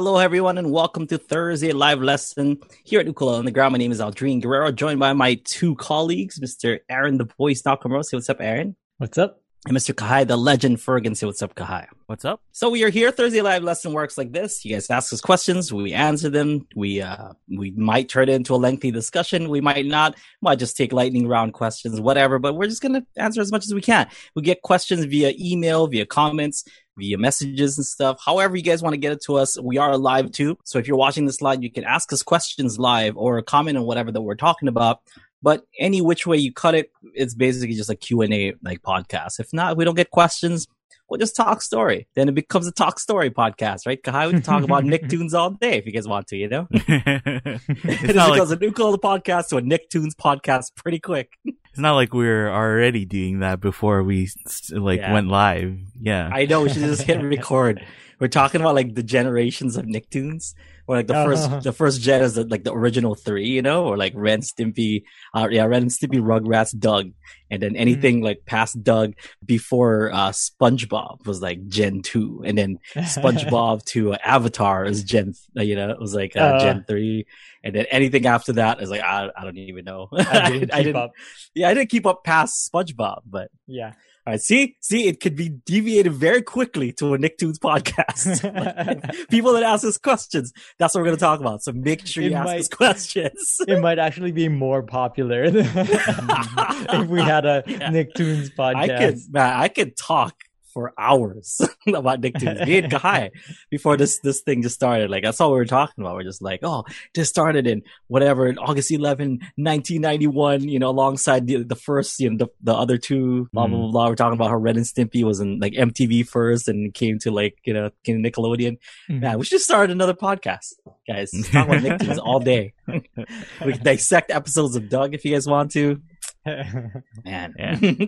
Hello, everyone, and welcome to Thursday live lesson here at Ukulele Underground. My name is Aldrine Guerrero, joined by my two colleagues, Mr. Aaron the Voice Nakamura. Say what's up, Aaron. What's up? And Mr. Kahai, the legend Fergan. Say what's up, Kahai. What's up? So we are here. Thursday live lesson works like this. You guys ask us questions. We answer them. We, uh, we might turn it into a lengthy discussion. We might not. Might just take lightning round questions, whatever, but we're just going to answer as much as we can. We get questions via email, via comments via messages and stuff. However you guys want to get it to us, we are live too. So if you're watching this live, you can ask us questions live or comment on whatever that we're talking about. But any which way you cut it, it's basically just a Q&A like podcast. If not, if we don't get questions, we'll just talk story. Then it becomes a talk story podcast, right? Kahai, we can talk about Nicktoons all day if you guys want to, you know? it just becomes like, a Ukulele podcast to a Nicktoons podcast pretty quick. It's not like we are already doing that before we like yeah. went live. Yeah. I know. We should just hit record. We're talking about like the generations of Nicktoons or like the uh-huh. first the first gen is like the original three, you know, or like Ren Stimpy, uh, yeah, Ren Stimpy, Rugrats, Doug, and then anything mm-hmm. like past Doug before uh, SpongeBob was like Gen two, and then SpongeBob to uh, Avatar is Gen, you know, it was like uh, uh, Gen three, and then anything after that is like I, I don't even know. I didn't, I didn't Yeah, I didn't keep up past SpongeBob, but yeah. All right, see, see, it could be deviated very quickly to a Nicktoons podcast. like, people that ask us questions, that's what we're going to talk about. So make sure you it ask might, us questions. it might actually be more popular if we had a yeah. Nicktoons podcast. I could, man, I could talk for hours about Nicktoons. Me and Kahai before this this thing just started. Like that's all we were talking about. We're just like, oh, this started in whatever August 11, 1991. You know, alongside the, the first, you know, the, the other two. Blah blah mm. blah. We're talking about how Ren and Stimpy was in like MTV first and came to like you know Nickelodeon. Mm. Man, we should start another podcast, guys. Talk about Nicktoons all day. we can dissect episodes of Doug if you guys want to. Man, yeah.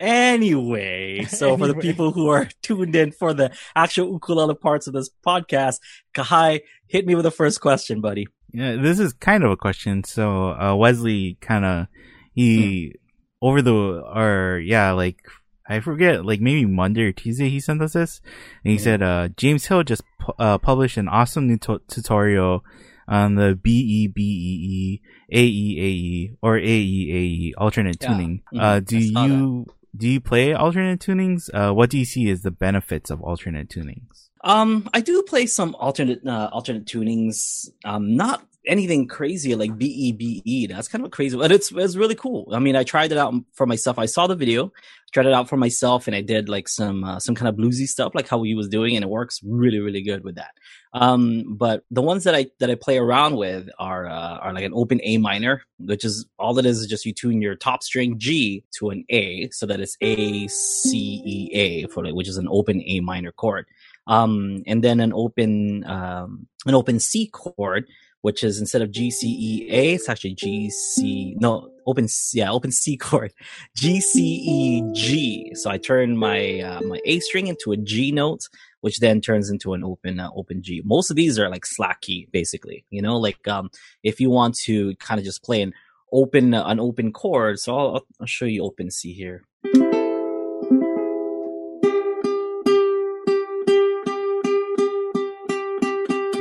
Anyway, so for the people who are tuned in for the actual ukulele parts of this podcast, Kahai, hit me with the first question, buddy. Yeah, this is kind of a question. So, uh, Wesley kind of, he, mm. over the, or yeah, like, I forget, like maybe Monday or Tuesday he sent us this. And he mm. said, uh, James Hill just, uh, published an awesome new to- tutorial on the B E B E E A E A E or A E A E alternate yeah. tuning. Mm-hmm. Uh, do you do you play alternate tunings? Uh, what do you see as the benefits of alternate tunings? Um, I do play some alternate uh, alternate tunings. Um, not anything crazy like B E B E. That's kind of crazy, but it's it's really cool. I mean, I tried it out for myself. I saw the video, tried it out for myself, and I did like some uh, some kind of bluesy stuff, like how he was doing, and it works really really good with that. Um, but the ones that I that I play around with are uh, are like an open A minor, which is all it is is just you tune your top string G to an A, so that it's A C E A for like, which is an open A minor chord. Um, and then an open um, an open C chord, which is instead of G C E A, it's actually G C no open C, yeah open C chord, G C E G. So I turn my uh, my A string into a G note which then turns into an open uh, open G. Most of these are like slack key, basically. You know, like um, if you want to kind of just play an open uh, an open chord. So I'll, I'll show you open C here. There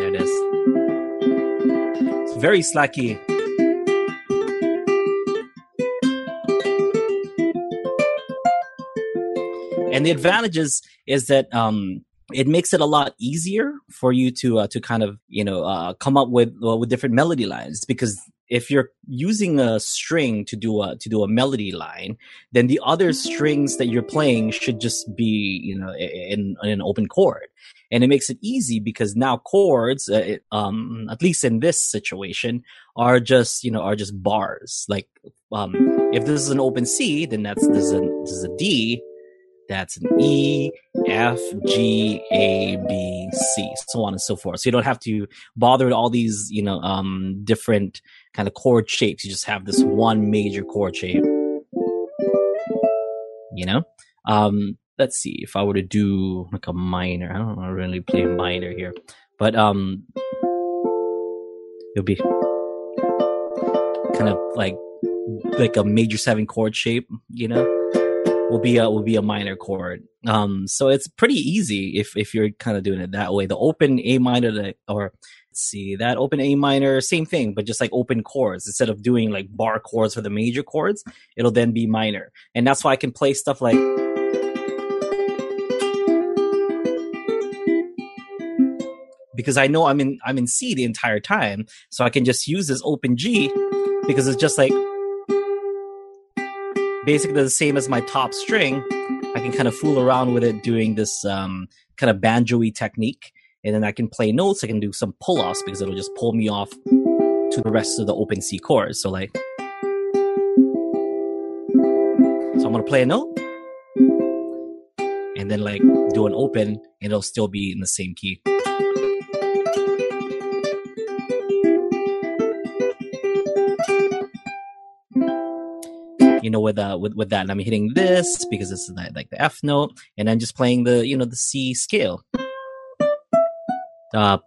it is. It's very slacky. And the advantages is that um, it makes it a lot easier for you to uh, to kind of you know uh, come up with uh, with different melody lines. Because if you're using a string to do a to do a melody line then the other strings that you're playing should just be you know in, in an open chord. And it makes it easy because now chords uh, it, um at least in this situation are just you know are just bars. Like um if this is an open c then that's this is a, this is a d that's an E, F, G, A, B, C, so on and so forth. So you don't have to bother with all these, you know, um, different kind of chord shapes. You just have this one major chord shape. You know? Um, let's see if I were to do like a minor. I don't really play minor here, but um, it'll be kind of like like a major seven chord shape, you know will be a will be a minor chord. Um, so it's pretty easy if if you're kind of doing it that way. The open A minor or let's see that open A minor, same thing, but just like open chords instead of doing like bar chords for the major chords, it'll then be minor, and that's why I can play stuff like. Because I know I'm in I'm in C the entire time, so I can just use this open G because it's just like basically the same as my top string. I can kind of fool around with it doing this um, kind of banjoy technique. And then I can play notes. I can do some pull offs because it'll just pull me off to the rest of the open C chords. So, like, so I'm going to play a note and then, like, do an open, and it'll still be in the same key. You know, with uh, with with that, and I'm hitting this because this is like the F note, and I'm just playing the you know the C scale. Uh,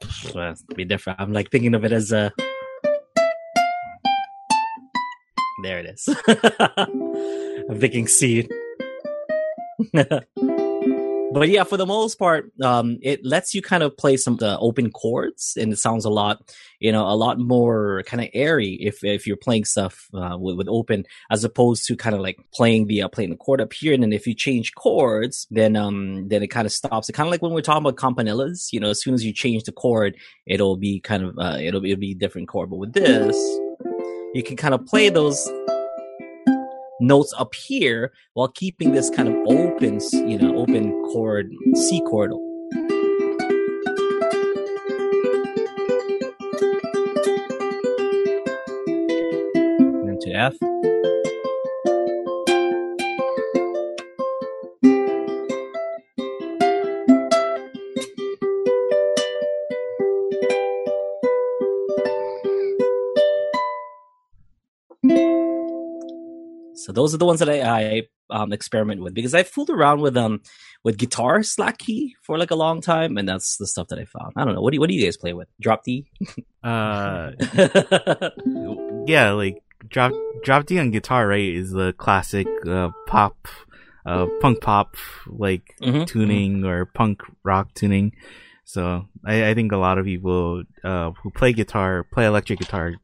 be different. I'm like thinking of it as a. There it is. I'm thinking C. but yeah, for the most part, um, it lets you kind of play some the open chords, and it sounds a lot, you know, a lot more kind of airy if if you're playing stuff uh, with, with open, as opposed to kind of like playing the uh, playing the chord up here. And then if you change chords, then um then it kind of stops. It kind of like when we're talking about campanellas, you know, as soon as you change the chord, it'll be kind of uh, it'll it'll be a different chord. But with this, you can kind of play those notes up here while keeping this kind of open, you know, open chord, C chord. And then to F. those are the ones that I, I um, experiment with because I fooled around with um with guitar slack key for like a long time, and that's the stuff that I found. I don't know. What do you, what do you guys play with? Drop D? uh, yeah, like drop drop D on guitar, right? Is the classic uh, pop, uh, punk pop like mm-hmm, tuning mm-hmm. or punk rock tuning. So I, I think a lot of people uh, who play guitar, play electric guitar,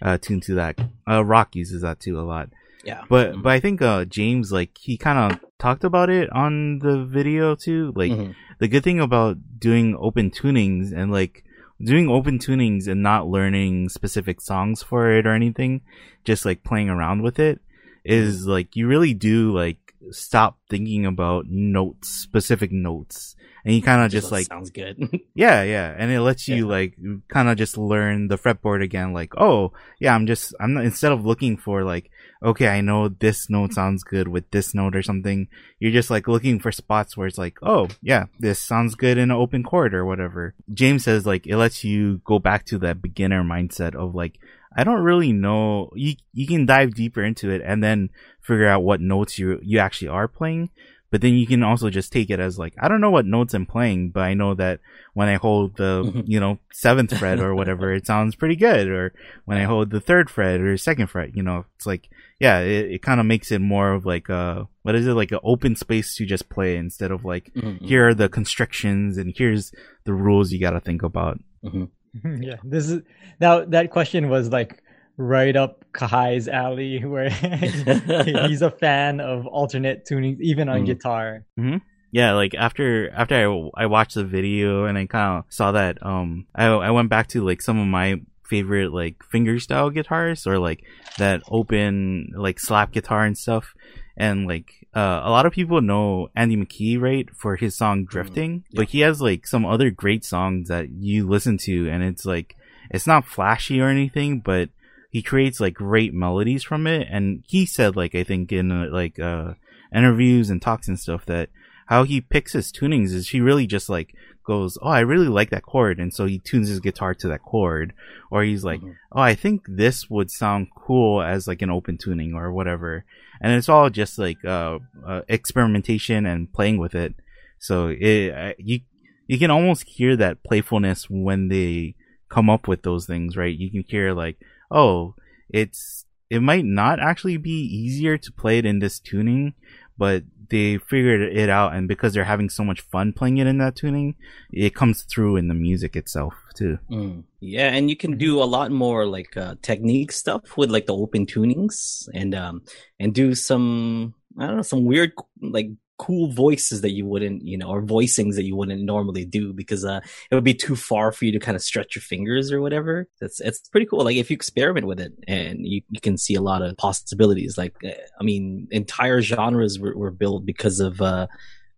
uh, tune to that. Uh, rock uses that too a lot. Yeah. But mm-hmm. but I think uh James like he kind of talked about it on the video too. Like mm-hmm. the good thing about doing open tunings and like doing open tunings and not learning specific songs for it or anything, just like playing around with it is mm-hmm. like you really do like stop thinking about notes, specific notes, and you kind of just, just like sounds good. yeah, yeah, and it lets you yeah. like kind of just learn the fretboard again. Like, oh yeah, I'm just I'm not, instead of looking for like okay, I know this note sounds good with this note or something. You're just like looking for spots where it's like, oh, yeah, this sounds good in an open chord or whatever. James says like it lets you go back to that beginner mindset of like, I don't really know. You you can dive deeper into it and then figure out what notes you you actually are playing. But then you can also just take it as like, I don't know what notes I'm playing, but I know that when I hold the, mm-hmm. you know, seventh fret or whatever, it sounds pretty good. Or when I hold the third fret or second fret, you know, it's like, yeah, it, it kind of makes it more of like a, what is it, like an open space to just play instead of like, mm-hmm. here are the constrictions and here's the rules you got to think about. Mm-hmm. Yeah, this is now that question was like right up Kahai's alley, where he's a fan of alternate tunings, even on mm. guitar. Mm-hmm. Yeah, like after after I, I watched the video and I kind of saw that, um, I I went back to like some of my favorite like fingerstyle guitars or like that open like slap guitar and stuff. And like uh, a lot of people know Andy McKee, right, for his song mm, Drifting, mm, yeah. but he has like some other great songs that you listen to, and it's like it's not flashy or anything, but he creates like great melodies from it. And he said like I think in uh, like uh interviews and talks and stuff that how he picks his tunings is he really just like goes, Oh, I really like that chord. And so he tunes his guitar to that chord. Or he's like, mm-hmm. Oh, I think this would sound cool as like an open tuning or whatever. And it's all just like, uh, uh experimentation and playing with it. So it, uh, you, you can almost hear that playfulness when they come up with those things, right? You can hear like, oh, it's, it might not actually be easier to play it in this tuning, but they figured it out, and because they're having so much fun playing it in that tuning, it comes through in the music itself too. Mm. Yeah, and you can do a lot more like uh, technique stuff with like the open tunings, and um, and do some I don't know some weird like cool voices that you wouldn't, you know, or voicings that you wouldn't normally do because uh, it would be too far for you to kind of stretch your fingers or whatever. It's it's pretty cool. Like if you experiment with it, and you, you can see a lot of possibilities. Like uh, I mean, entire genres were, were built because of. Uh,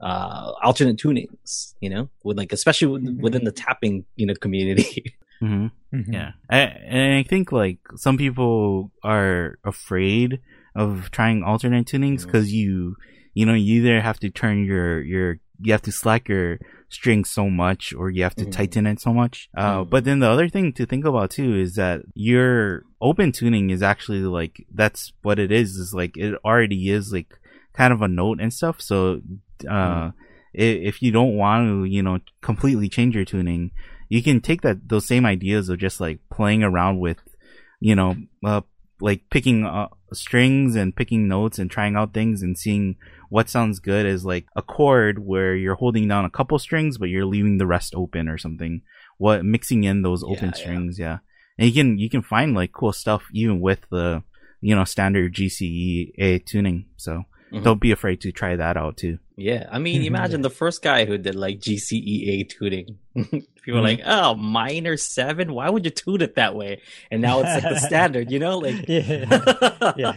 uh, alternate tunings, you know, with like especially Mm-hmm. within the tapping, you know, community. hmm Mhm. Yeah, I, and I think like some people are afraid of trying alternate tunings because you, you know, you either have to turn your your you have to slack your string so much or you have to Mhm. tighten it so much. Uh, Mhm. but then the other thing to think about too is that your open tuning is actually like that's what it is. Is like it already is like kind of a note and stuff. So, uh, i- if you don't want to, you know, completely change your tuning, you can take that those same ideas of just like playing around with, you know, uh, like picking uh, strings and picking notes and trying out things and seeing what sounds good is like a chord where you're holding down a couple strings but you're leaving the rest open or something. What mixing in those open yeah. strings, yeah. And you can you can find like cool stuff even with the you know standard GCE tuning. So Mhm. don't be afraid to try that out too. Yeah, I mean, imagine the first guy who did like GCEA tuning. People were Mhm. like, "Oh, minor seven? Why would you tune it that way?" And now it's like the standard, you know, like Yeah. Yeah.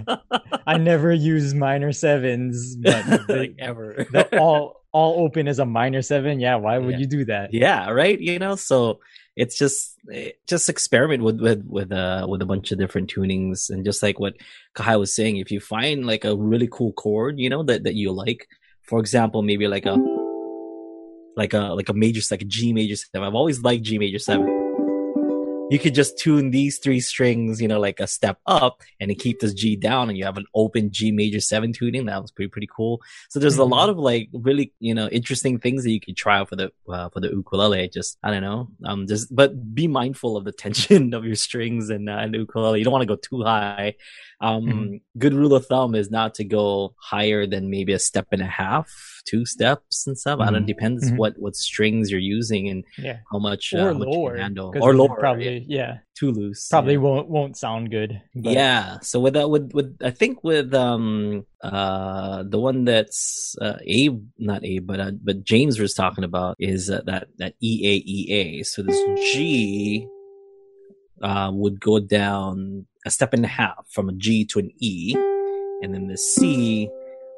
I never use minor sevens, but the, like ever. the all all open is a minor seven. Yeah, why would Yeah. you do that? yeah, right. You know, so it's just just experiment with with with uh with a bunch of different tunings, and just like what Kahai was saying, if you find like a really cool chord, you know, that that you like, for example, maybe like a like a like a major like a G major seven. I've always liked G major seven. You could just tune these three strings, you know, like a step up, and then keep this G down, and you have an open G major seven tuning. That was pretty pretty cool. So there's a Mhm. lot of like really you know interesting things that you could try out for the uh, for the ukulele. Just I don't know, um, just but be mindful of the tension of your strings and uh, and the ukulele. You don't want to go too high. Um, Mhm. good rule of thumb is not to go higher than maybe a step and a half, two steps and stuff. I don't Mhm. depends Mhm. what what strings you're using and Yeah, how much or uh, how much you can lower, or lower Probably, yeah, yeah, too loose probably yeah. won't won't sound good. but- Yeah. So with that, with with I think with um uh the one that's uh, Abe, not Abe, but uh, but James was talking about is uh, that that E A E A. So this G uh would go down a step and a half from a G to an E, and then the C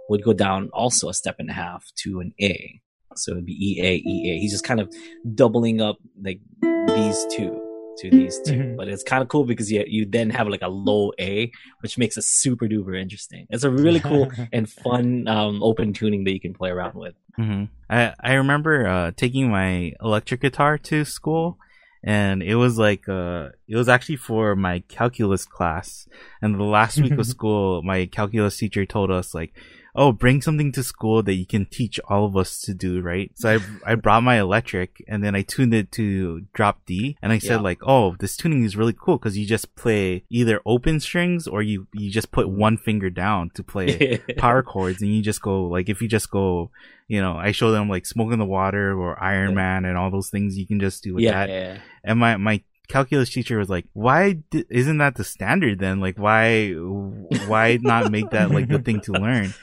would go down also a step and a half to an A. So it'd be E A E A. He's just kind of doubling up like these two to these 2 Mhm. but it's kind of cool because you you then have like a low A, which makes it super duper interesting. It's a really cool and fun um, open tuning that you can play around with. hmm I I remember uh, taking my electric guitar to school, and it was like uh, it was actually for my calculus class. And the last week of school, my calculus teacher told us like, "Oh, bring something to school that you can teach all of us to do." Right? So I I brought my electric, and then I tuned it to drop D, and I said Yeah. like, "Oh, this tuning is really cool because you just play either open strings or you you just put one finger down to play." power chords and you just go like if you just go you know i show them like smoke in the water or iron Yeah. man and all those things you can just do with yeah, that and my my calculus teacher was like why di- isn't that the standard then like why why not make that like the thing to learn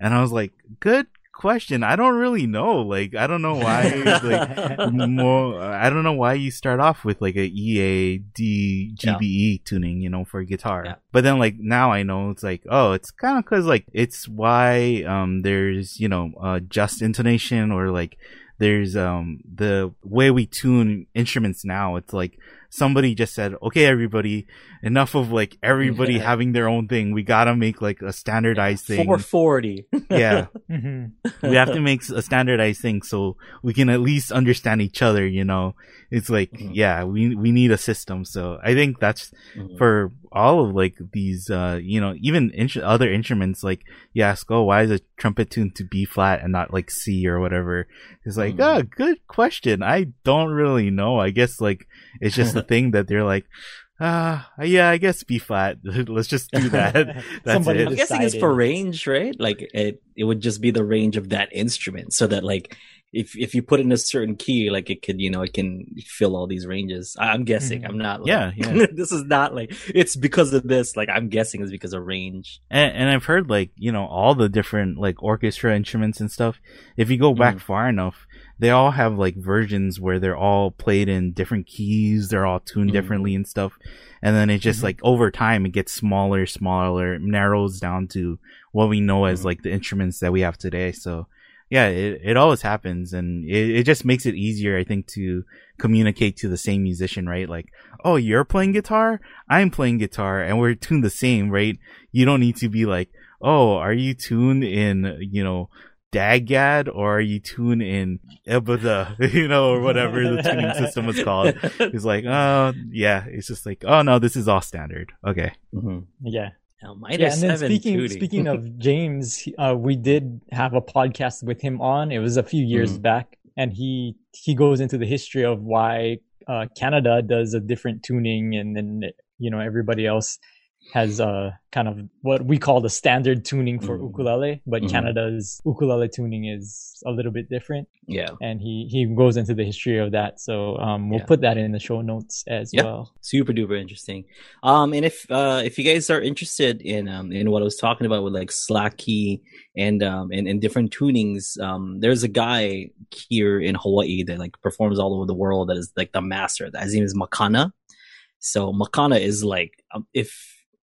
and i was like good question. I don't really know. Like i don't know why like more i don't know why you start off with like a E ea d gbe tuning you know for guitar. Yeah. but then like now i know it's like oh it's kind of because like it's why um there's you know uh just intonation or like there's um the way we tune instruments now. It's like somebody just said okay everybody enough of like everybody Yeah. having their own thing we gotta make like a standardized thing 440. Mhm. yeah we have to make a standardized thing so we can at least understand each other you know it's like Mhm. yeah we we need a system so i think that's Mhm. for all of like these uh you know even instru- other instruments like you ask oh why is a trumpet tuned to b flat and not like c or whatever it's like Mhm. oh good question i don't really know i guess like it's just the thing that they're like uh, yeah, I guess B flat. Let's just do that. That's Somebody it. I'm guessing it's for range, right? Like it, it would just be the range of that instrument, so that like if if you put in a certain key, like it could, you know, it can fill all these ranges. I'm guessing. Mhm. I'm not. Like, Yeah, yeah. this is not like it's because of this. Like I'm guessing it's because of range. And, and I've heard like you know all the different like orchestra instruments and stuff. If you go back Mhm. far enough, they all have like versions where they're all played in different keys. They're all tuned Mhm. differently and stuff. And then it just Mhm. like over time it gets smaller, smaller, narrows down to what we know as Mhm. like the instruments that we have today. So yeah, it, it always happens and it, it just makes it easier, I think, to communicate to the same musician, right? Like, oh, you're playing guitar? I'm playing guitar and we're tuned the same, right? You don't need to be like, oh, are you tuned in, you know, DADGAD or are you tuned in Ebada, you know, or whatever the tuning system was called? It's like, oh, yeah, it's just like, oh no, this is all standard. Okay. Mhm. Yeah. Now, yeah, and then speaking speaking of James, uh, we did have a podcast with him on. It was a few years Mhm. back, and he he goes into the history of why uh, Canada does a different tuning, and then you know everybody else has uh kind of what we call the standard tuning for Mhm. ukulele, but Mhm. Canada's ukulele tuning is a little bit different, yeah, and he he goes into the history of that. So um, we'll Yeah. put that in the show notes as Yeah. well. super duper interesting. Um, and if uh if you guys are interested in um in what I was talking about with like slack key and um and, and different tunings, um, there's a guy here in Hawaii that like performs all over the world that is like the master. His name is Makana. So Makana is like um, if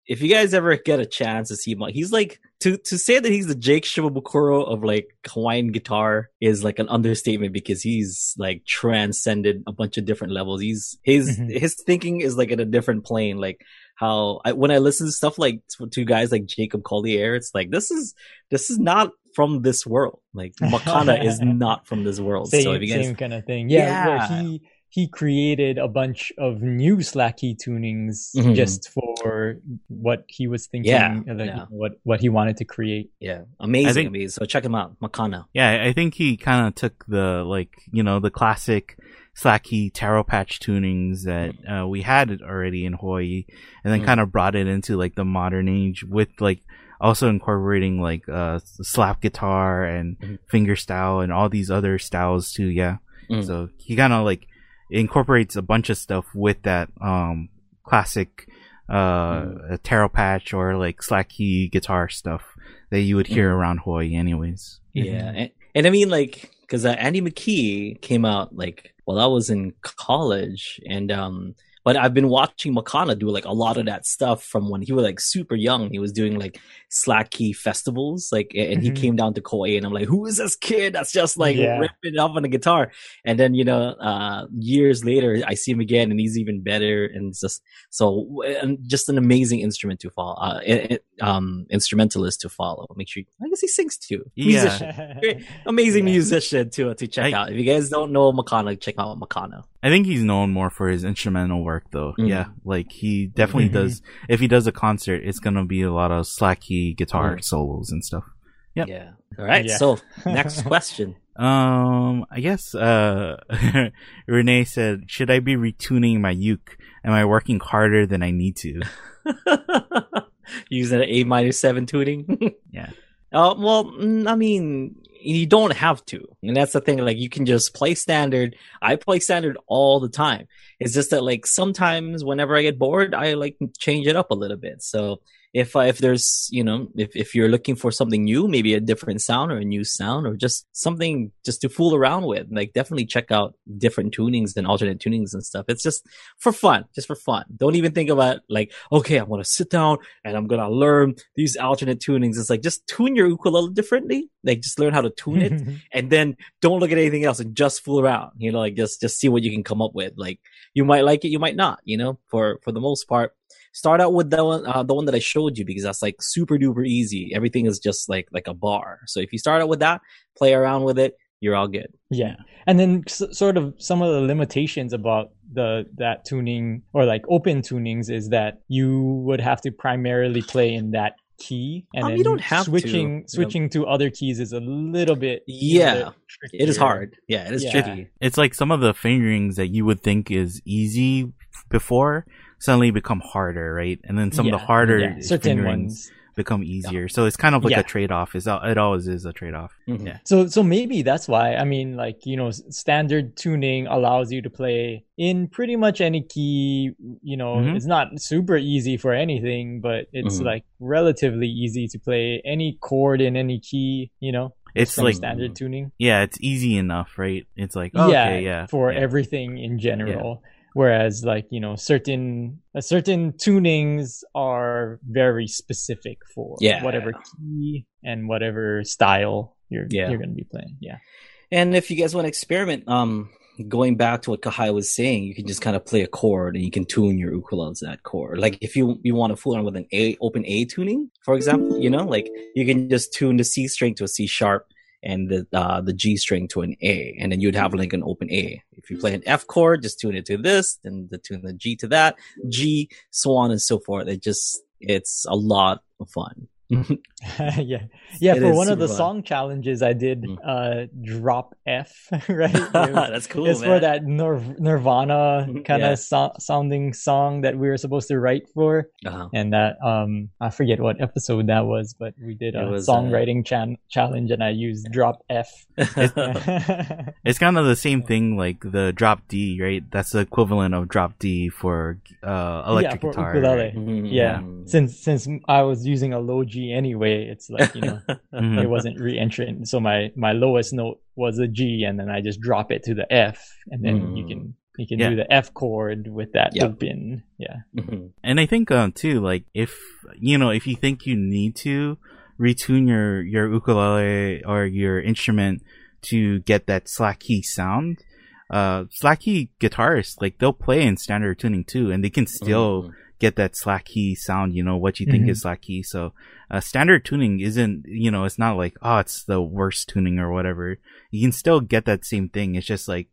if you guys ever get a chance to see him, he's like to to say that he's the Jake Shimabukuro of like Hawaiian guitar is like an understatement because he's like transcended a bunch of different levels. He's his Mhm. his thinking is like in a different plane. Like how I, when I listen to stuff like to, guys like Jacob Collier, it's like this is this is not from this world. Like Makana is not from this world. Same, so if you guys same kind of thing. Yeah, Yeah. he he created a bunch of new slacky key tunings Mhm. just for what he was thinking, Yeah, uh, like, yeah. what what he wanted to create. yeah, amazing, think- amazing. So check him out, Makana. Yeah, I think he kind of took the like you know the classic slacky taro patch tunings that uh, we had already in Hawaii, and then Mm. kind of brought it into like the modern age with like also incorporating like uh slap guitar and Mhm. finger style and all these other styles too. Yeah, Mm. so he kind of like incorporates a bunch of stuff with that um classic uh taro patch or like slacky guitar stuff that you would hear Mm. around Hawaii anyways. Yeah, Mhm. and, and I mean like because uh, Andy McKee came out like while I was in college, and um, but I've been watching Makana do like a lot of that stuff from when he was like super young. He was doing like slack key festivals, like, and he Mhm. came down to Kauai, and I'm like, who is this kid that's just like Yeah. ripping it up on the guitar? And then you know, uh, years later, I see him again, and he's even better, and it's just so and just an amazing instrument to follow, uh, i- i- um, instrumentalist to follow. Make sure, I guess he sings too. Yeah. Musician amazing Yeah. musician to to check I- out. If you guys don't know Makana, check out Makana. I think he's known more for his instrumental work though. Mm. Yeah. Like he definitely Mhm. does if he does a concert, it's gonna be a lot of slacky guitar Mm. solos and stuff. Yep. Yeah. All right. Yeah. So next question. Um I guess uh Renee said, Should I be retuning my uke? Am I working harder than I need to? Using an A minor minus seven tuning. Yeah. Uh, well, mm, I mean, you don't have to, and that's the thing. Like, you can just play standard. I play standard all the time. It's just that, like, sometimes whenever I get bored, I like change it up a little bit. So if uh, if there's you know if if you're looking for something new, maybe a different sound or a new sound or just something just to fool around with, like definitely check out different tunings and alternate tunings and stuff. It's just for fun, just for fun. Don't even think about like, okay, I'm gonna sit down and I'm gonna learn these alternate tunings. It's like just tune your ukulele differently. Like just learn how to tune it and then don't look at anything else and just fool around. You know, like just just see what you can come up with. Like you might like it, you might not. You know, for for the most part, start out with the one uh, the one that I showed you because that's like super duper easy. Everything is just like like a bar. So if you start out with that, play around with it, you're all good. Yeah, and then s- sort of some of the limitations about the that tuning or like open tunings is that you would have to primarily play in that key, and Um, then you don't have to. switching Yeah. switching to other keys is a little bit Yeah. little bit It is hard. Yeah, it is Yeah. tricky. It's like some of the fingerings that you would think is easy before suddenly become harder, right? And then some of the harder yeah, certain fingerings ones. become easier. So it's kind of like Yeah. a trade off. Al- it always is a trade off. Mhm. Yeah. So so maybe that's why I mean like you know standard tuning allows you to play in pretty much any key you know Mhm. it's not super easy for anything but it's Mhm. like relatively easy to play any chord in any key you know It's like standard tuning yeah, it's easy enough, right? It's like oh, yeah, okay, yeah, for yeah. everything in general whereas like you know certain uh, certain tunings are very specific for Yeah. whatever key and whatever style you're Yeah. you're going to be playing yeah And if you guys want to experiment, um, going back to what Kahai was saying, you can just kind of play a chord and you can tune your ukulele to that chord. Like if you you want to fool around with an A open A tuning, for example, you know, like you can just tune the C string to a C sharp and the uh, the G string to an A, and then you'd have like an open A. If you play an F chord, just tune it to this, then the tune the G to that, G, so on and so forth. It just it's a lot of fun. Yeah yeah It for one of the fun. song challenges i did Mm. uh drop f right It was- That's cool. it's man. for that Nir- nirvana Mhm, kind of yeah. so- sounding song that we were supposed to write for Uh-huh. and that um i forget what episode that was but we did a It was, uh, songwriting chan- challenge and i used drop f It's kind of the same thing, like the drop D, right? That's the equivalent of drop D for uh, electric for guitar. ukulele. right? Mhm. yeah since since i was using a low g anyway it's like you know it wasn't re-entrant so my my lowest note was a g and then i just drop it to the f and then you Mm. can you can Yeah. do the f chord with that Yep. open yeah Mhm. And I think um too, like if you know, if you think you need to retune your your ukulele or your instrument to get that slack key sound, uh, slack key guitarists like they'll play in standard tuning too, and they can still Mhm. Get that slack key sound. You know what you think Mhm. is slack key. So uh, standard tuning isn't you know it's not like oh it's the worst tuning or whatever. You can still get that same thing. It's just like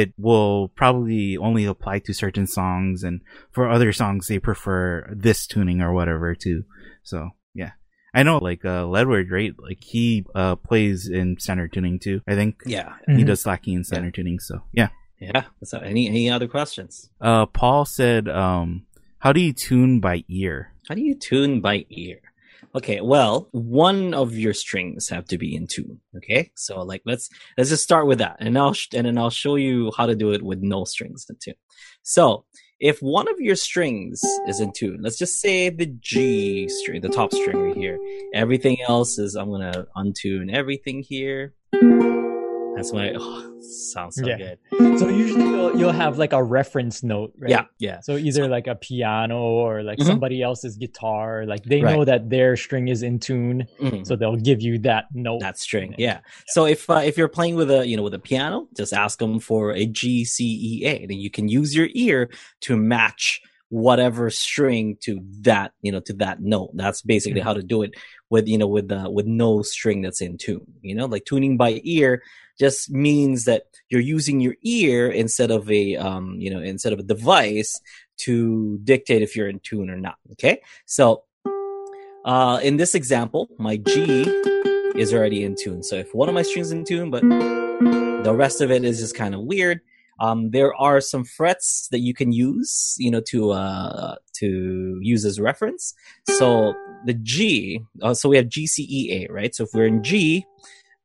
it will probably only apply to certain songs and for other songs they prefer this tuning or whatever too so yeah i know like uh ledward right like he uh plays in standard tuning too i think Yeah. he Mhm. does key in standard tuning so yeah Yeah. So any any other questions? uh paul said um how do you tune by ear How do you tune by ear? Okay, well, one of your strings have to be in tune. Okay, so like let's let's just start with that, and I'll sh- and then I'll show you how to do it with no strings in tune. So if one of your strings is in tune, let's just say the G string, the top string right here. Everything else is I'm gonna untune everything here. That's why oh, sounds so Yeah. good. so usually you'll, you'll have like a reference note right Yeah, yeah. so either like a piano or like Mhm. somebody else's guitar like they Right. know that their string is in tune Mhm. so they'll give you that note that string yeah so if uh, if you're playing with a you know with a piano just ask them for a g c e a then you can use your ear to match whatever string to that you know to that note that's basically Mhm. how to do it with you know with uh, with no string that's in tune you know like tuning by ear just means that you're using your ear instead of a um you know instead of a device to dictate if you're in tune or not okay so uh in this example my g is already in tune. So if one of my strings in tune, but the rest of it is just kind of weird. Um, there are some frets that you can use, you know, to uh to use as reference. So the G, uh, so we have G C E A, right? So if we're in G,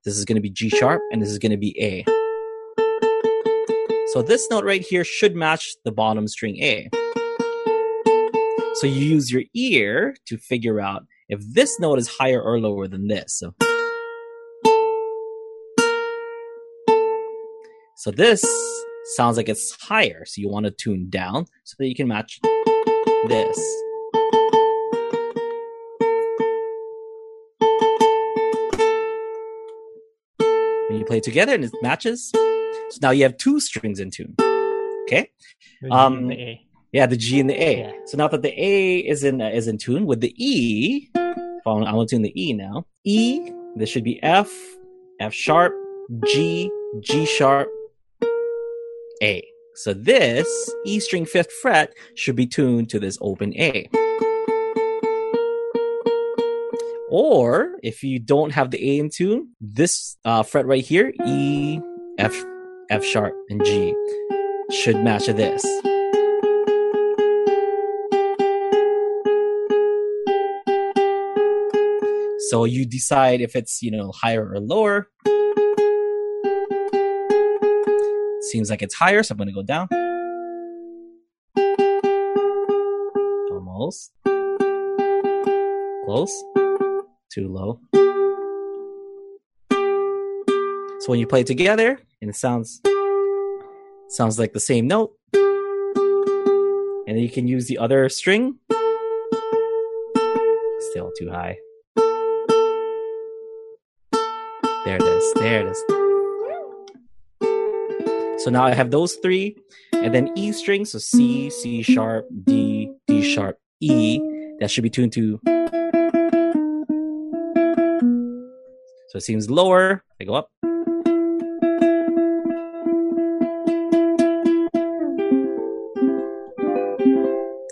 this is going to be G sharp, and this is going to be A. So this note right here should match the bottom string A. So you use your ear to figure out if this note is higher or lower than this. So So this sounds like it's higher. So you want to tune down so that you can match this. When you play together and it matches, so now you have two strings in tune. Okay. Um, the. Yeah, the G and the A. Yeah. So now that the A is in uh, is in tune with the E, if I want, I want to tune the E now. E, this should be F, F sharp, G, G sharp, a. So this E string fifth fret should be tuned to this open A. Or if you don't have the A in tune, this uh, fret right here, E, F, F sharp, and G should match this. So you decide if it's, you know, higher or lower. Seems like it's higher, so I'm going to go down. Almost. Close. Too low. So when you play together and it sounds sounds like the same note, and you can use the other string. Still too high. There it is. There it is. So now I have those three, and then E string. So C, C sharp, D, D sharp, E. That should be tuned to. So it seems lower. I go up.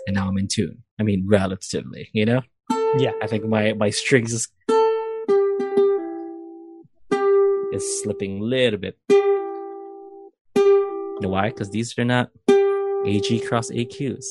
And now I'm in tune. I mean, relatively, you know? Yeah. I think my, my strings is, is slipping a little bit. You know why? Because these are not AG cross AQs.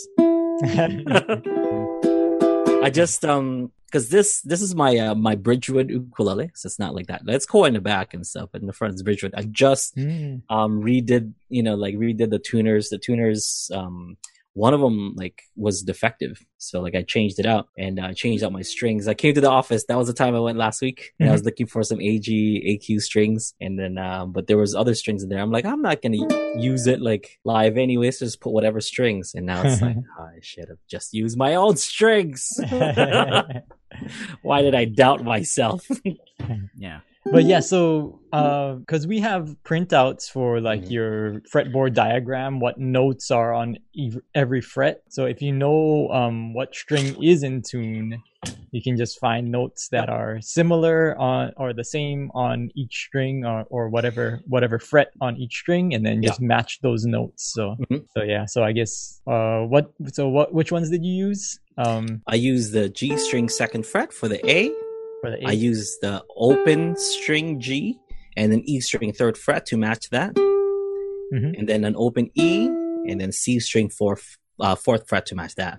I just um because this this is my uh, my Bridgewood ukulele, so it's not like that. It's cool in the back and stuff, but in the front is Bridgewood. I just Mm. um redid you know like redid the tuners. The tuners um one of them like was defective, so like I changed it out and uh, changed out my strings. I came to the office. That was the time I went last week, and I was looking for some AG AQ strings, and then um but there was other strings in there. I'm like I'm not gonna use it like live anyways. Just put whatever strings, and now it's like oh, I should have just used my own strings. Why did I doubt myself? Yeah. But yeah, so because we have printouts for like Mhm. your fretboard diagram, what notes are on ev- every fret. So if you know um, what string is in tune, you can just find notes that are similar on or the same on each string or, or whatever whatever fret on each string, and then just match those notes. So Mhm. so yeah, so I guess uh, what so what which ones did you use? Um, I use the G string second fret for the A. I use the open string G and then E string third fret to match that, Mhm. and then an open E and then C string fourth uh, fourth fret to match that.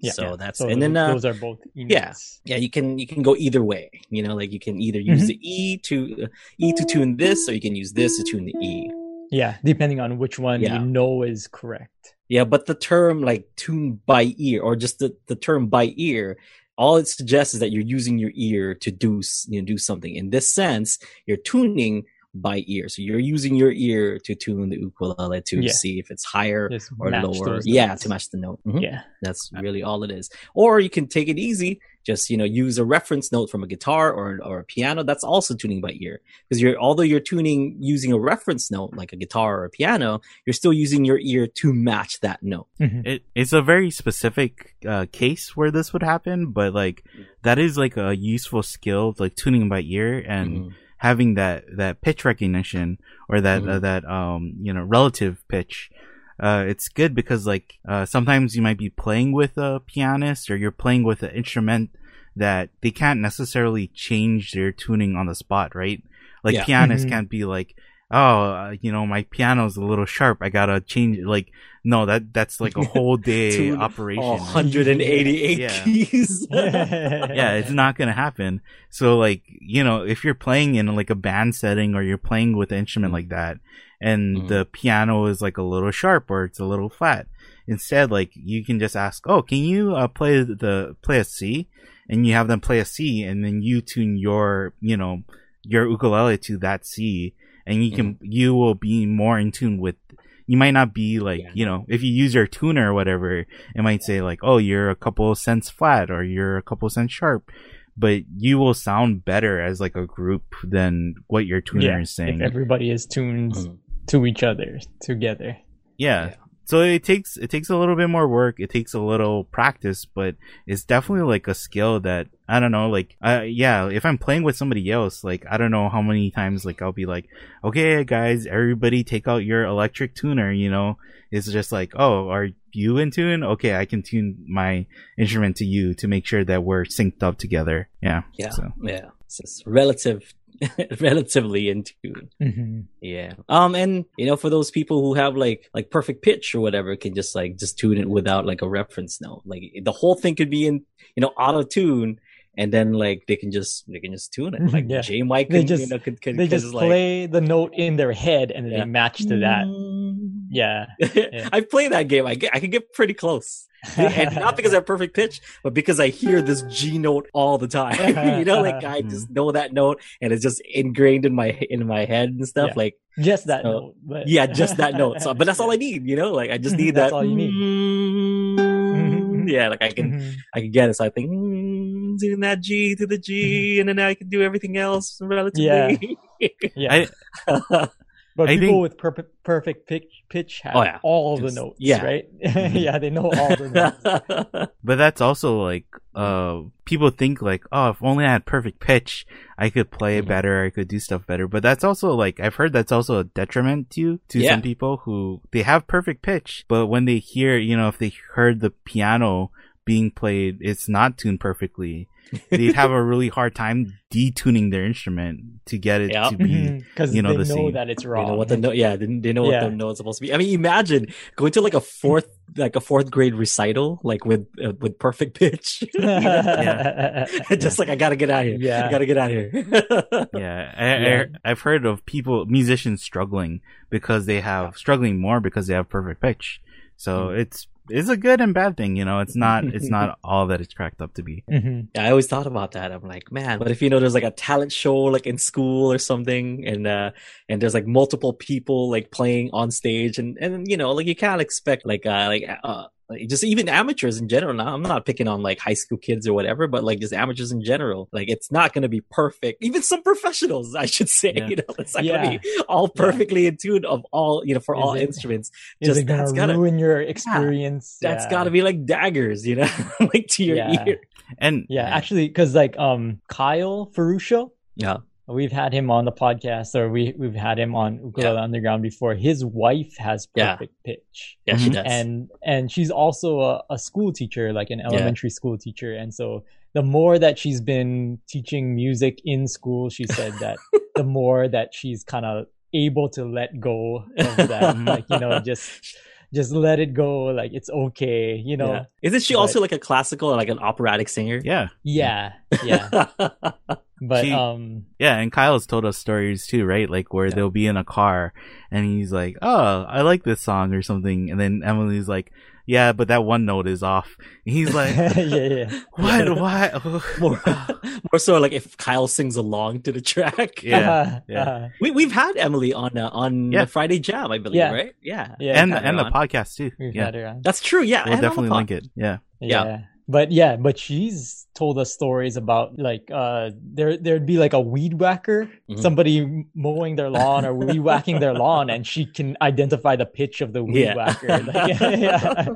Yeah, so yeah. that's So and then those, uh, those are both E yeah. yeah, you can you can go either way. You know, like you can either use Mhm. the E to uh, E to tune this, or you can use this to tune the E. Yeah, depending on which one Yeah. you know is correct. Yeah, but the term like tune by ear or just the, the term by ear, all it suggests is that you're using your ear to do you know do something. In this sense, you're tuning by ear. So you're using your ear to tune the ukulele to Yeah. see if it's higher Just or lower. Yeah, to match the note. Mhm. Yeah. That's really all it is. Or you can take it easy, just you know, use a reference note from a guitar or or a piano. That's also tuning by ear. Because you're although you're tuning using a reference note like a guitar or a piano, you're still using your ear to match that note. Mhm. It, it's a very specific uh, case where this would happen, but like that is like a useful skill, like tuning by ear and Mhm. having that that pitch recognition or that Mhm. uh, that um you know relative pitch. Uh, it's good because like uh, sometimes you might be playing with a pianist or you're playing with an instrument that they can't necessarily change their tuning on the spot, right? Like Yeah. pianists Mhm. can't be like, oh, uh, you know, my piano's a little sharp. I gotta change it. Like, no, that that's like a whole day Tune operation. Oh, 188 Yeah. keys. yeah, it's not gonna happen. So like, you know, if you're playing in like a band setting or you're playing with an instrument like that and Mhm. the piano is like a little sharp or it's a little flat, instead like you can just ask, "Oh, can you uh, play the play a C?" And you have them play a C and then you tune your, you know, your ukulele to that C and you can you will be more in tune with you might not be like Yeah. you know if you use your tuner or whatever it might say like oh you're a couple cents flat or you're a couple cents sharp but you will sound better as like a group than what your tuner yeah. is saying If everybody is tuned Mhm. to each other together. yeah. Yeah. So it takes it takes a little bit more work. It takes a little practice, but it's definitely like a skill that I don't know. Like, uh, yeah, if I'm playing with somebody else, like I don't know how many times like I'll be like, okay, guys, everybody take out your electric tuner. You know, it's just like, oh, are you in tune? Okay, I can tune my instrument to you to make sure that we're synced up together. Yeah. Yeah. So Yeah. It's relative relatively in tune. Mhm. Yeah. Um, and you know, for those people who have like like perfect pitch or whatever, can just like just tune it without like a reference note. Like the whole thing could be in you know auto tune, and then like they can just they can just tune it. Like Yeah. J Mike, They just- you know, could, could, They just like play the note in their head and then Yeah. they match to that. Yeah. I play that game. I get I can get pretty close. and not because I have perfect pitch, but because I hear this G note all the time. you know, like I just know that note and it's just ingrained in my in my head and stuff. Yeah. Like just that So, note. But... yeah, just that note. So, but that's all I need. You know, like I just need That's that. all you need. mm, Yeah, like I can Mhm. I can get it. So I think mm, using that G to the G, and then I can do everything else relatively. Yeah. I- but I people think- with perfect perfect pitch pitch have Oh, yeah. all the notes, yeah. right? yeah, they know all the notes. But that's also like uh people think like, oh, if only I had perfect pitch, I could play it Mhm. better, I could do stuff better. But that's also like I've heard that's also a detriment to to Yeah. some people who they have perfect pitch, but when they hear, you know, if they heard the piano being played, it's not tuned perfectly. They'd have a really hard time detuning their instrument to get it Yeah. to be Because you know, they the know same. that it's They wrong. know what the note, yeah, they, they know what Yeah. the note's supposed to be. I mean, imagine going to like a fourth, like a fourth grade recital, like with uh, with perfect pitch. Just like I gotta get out of here. Yeah. I gotta get out of here. Yeah, I, Yeah. I, I've heard of people, musicians struggling because they have struggling more because they have perfect pitch. So Mm. it's it's a good and bad thing, you know. It's not it's not all that it's cracked up to be. Mhm. Yeah, I always thought about that. I'm like, man, what if you know there's like a talent show like in school or something, and uh, and there's like multiple people like playing on stage, and and you know like you can't expect like uh like uh like, just even amateurs in general. Now I'm not picking on like high school kids or whatever, but like just amateurs in general. Like it's not going to be perfect. Even some professionals, I should say, Yeah. you know, it's not Yeah. going to be all perfectly in tune of all you know for Is all it- instruments. Is Just it gonna that's gotta ruin your experience? that's Yeah. got to be like daggers, you know, like to your Yeah. ear. And Yeah, actually, because like um Kyle Ferruccio, Yeah. We've had him on the podcast, or we we've had him on Ukulele Underground before. His wife has Yeah. perfect pitch, Yeah, she Mhm. does. and and she's also a, a school teacher, like an elementary school teacher, and so the more that she's been teaching music in school, she said that the more that she's kind of able to let go of that, like you know, just just let it go, like it's okay, you know. Yeah. Isn't she but- also like a classical or like an operatic singer? yeah, Yeah, yeah. But She- um, yeah, and Kyle's told us stories too, right? Like where Yeah. they'll be in a car and he's like, "Oh, I like this song" or something, and then Emily's like, "Yeah, but that one note is off." And he's like, yeah, yeah. "What? What?" more, more so like if Kyle sings along to the track. Yeah, yeah. Uh, We we've had Emily on uh, on Yeah. the Friday Jam, I believe, Yeah. right? Yeah. yeah. and and her the podcast too. We've Yeah, had her on. That's true. Yeah. we'll and on the definitely pod- link it. Yeah. Yeah. Yeah. But yeah, but she's told us stories about like uh there there'd be like a weed whacker, Mhm. somebody mowing their lawn or weed whacking their lawn and she can identify the pitch of the weed Yeah. whacker. Like, yeah.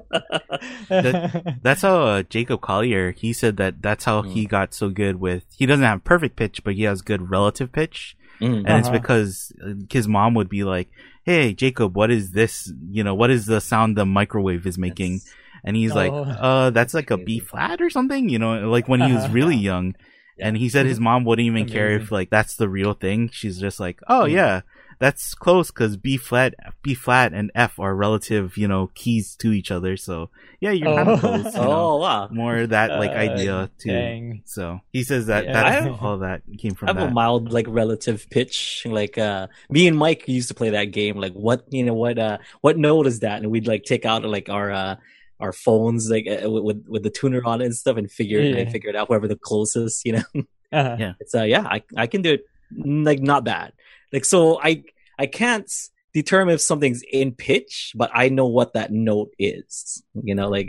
That's how uh, Jacob Collier. He said that that's how Mm. he got so good with. He doesn't have perfect pitch, but he has good relative pitch, Mm. and it's Uh-huh. because uh, his mom would be like, "Hey, Jacob, what is this? You know, what is the sound the microwave is making?" That's- And he's like, Oh. "Uh, that's like a B flat or something." You know, like when he was really young. And he said his mom wouldn't even care if like that's the real thing. She's just like, "Oh Mm. yeah." That's close because B flat, B flat, and F are relative, you know, keys to each other. So yeah, you're kind Oh. of close. You know? Oh wow. more that like Uh, idea too. Dang. So he says that Yeah. that have- all that came from. I from have a mild like relative pitch. Like uh me and Mike used to play that game. Like what you know what uh what note is that? And we'd like take out like our uh our phones like uh, with with- with the tuner on it and stuff and figure Yeah. and figure it out whoever the closest, you know. Uh-huh. Yeah. It's uh yeah, I I can do it mm, like not bad. Like so I I can't determine if something's in pitch, but I know what that note is. You know, like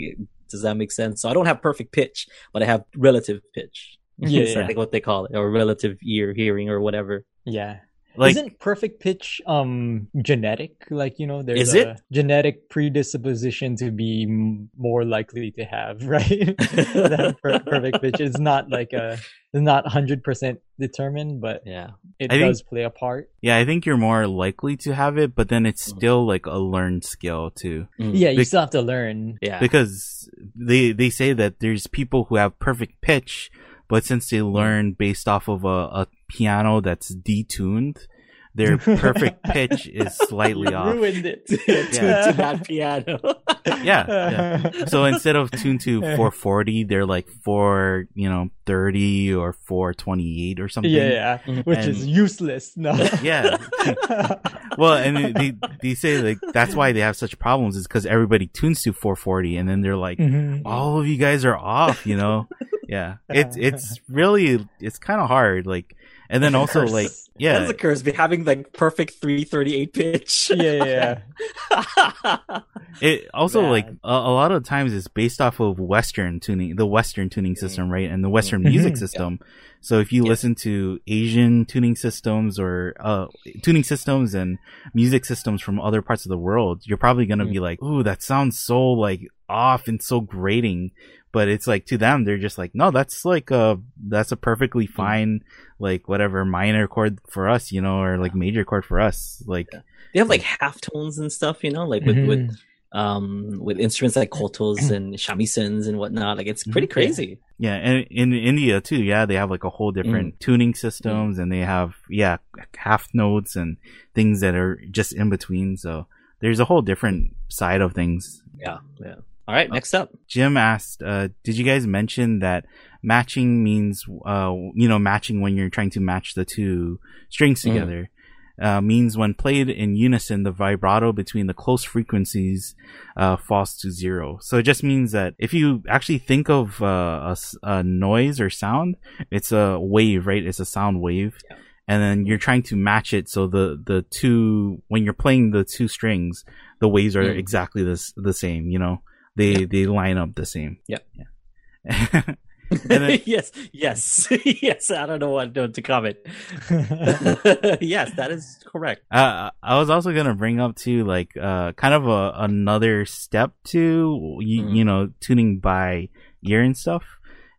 does that make sense? So I don't have perfect pitch, but I have relative pitch. Yeah, It's, I think what they call it, or relative ear hearing or whatever. Yeah. Like Isn't perfect pitch um genetic? Like you know, there's Is a it? genetic predisposition to be more likely to have right that per- perfect pitch. It's not like a it's not hundred percent determined, but Yeah. it I think- does play a part. yeah, I think you're more likely to have it, but then it's Mm. still like a learned skill too. Mm. Yeah, you Bec- still have to learn. Yeah. Because they they say that there's people who have perfect pitch, but since they learn based off of a, a piano that's detuned, their perfect pitch is slightly You off. ruined it. to, to that piano. Yeah, yeah. So instead of tuned to 440, they're like 4, you know, 30 or 428 or something. yeah, yeah, which is useless. No. Yeah. Well, and they they say like that's why they have such problems is because everybody tunes to 440, and then they're like, Mhm. all of you guys are off, you know? Yeah, it's it's really it's kind of hard, like, and then also Curse. like That's yeah, the curse. Be having like perfect 338 pitch. yeah, yeah, it also Bad. like a, a lot of times it's based off of Western tuning, the Western tuning system, right, and the Western music Yeah. system. So if you Yeah. listen to Asian tuning systems or uh tuning systems and music systems from other parts of the world, you're probably gonna be like, "Ooh, that sounds so like off and so grating." But it's like to them, they're just like, "No, that's like a that's a perfectly fine like whatever minor chord for us, you know, or like major chord for us." Like, they have like half tones and stuff, you know, like with, Mhm. with um with instruments like kotos and shamisen and whatnot. Like it's pretty Mhm. crazy. Yeah, and in India too, yeah, they have like a whole Mm. different tuning systems and they have yeah, half notes and things that are just in between. So there's a whole different side of things. Yeah, yeah. All right, next up. Jim asked, uh, did you guys mention that matching means uh, you know, matching when you're trying to match the two strings Mm. together? Uh, means when played in unison, the vibrato between the close frequencies uh, falls to zero. So it just means that if you actually think of uh, a, a noise or sound, it's a wave, right? It's a sound wave. Yeah. And then you're trying to match it so the, the two, when you're playing the two strings, the waves are Mm. exactly the, the same, you know? They, Yeah. they line up the same. Yeah. Yeah. then- yes, yes, yes. I don't know what to comment. yes, that is correct. Uh, I was also gonna bring up too, like, uh, kind of a another step to you, Mhm. you know tuning by ear and stuff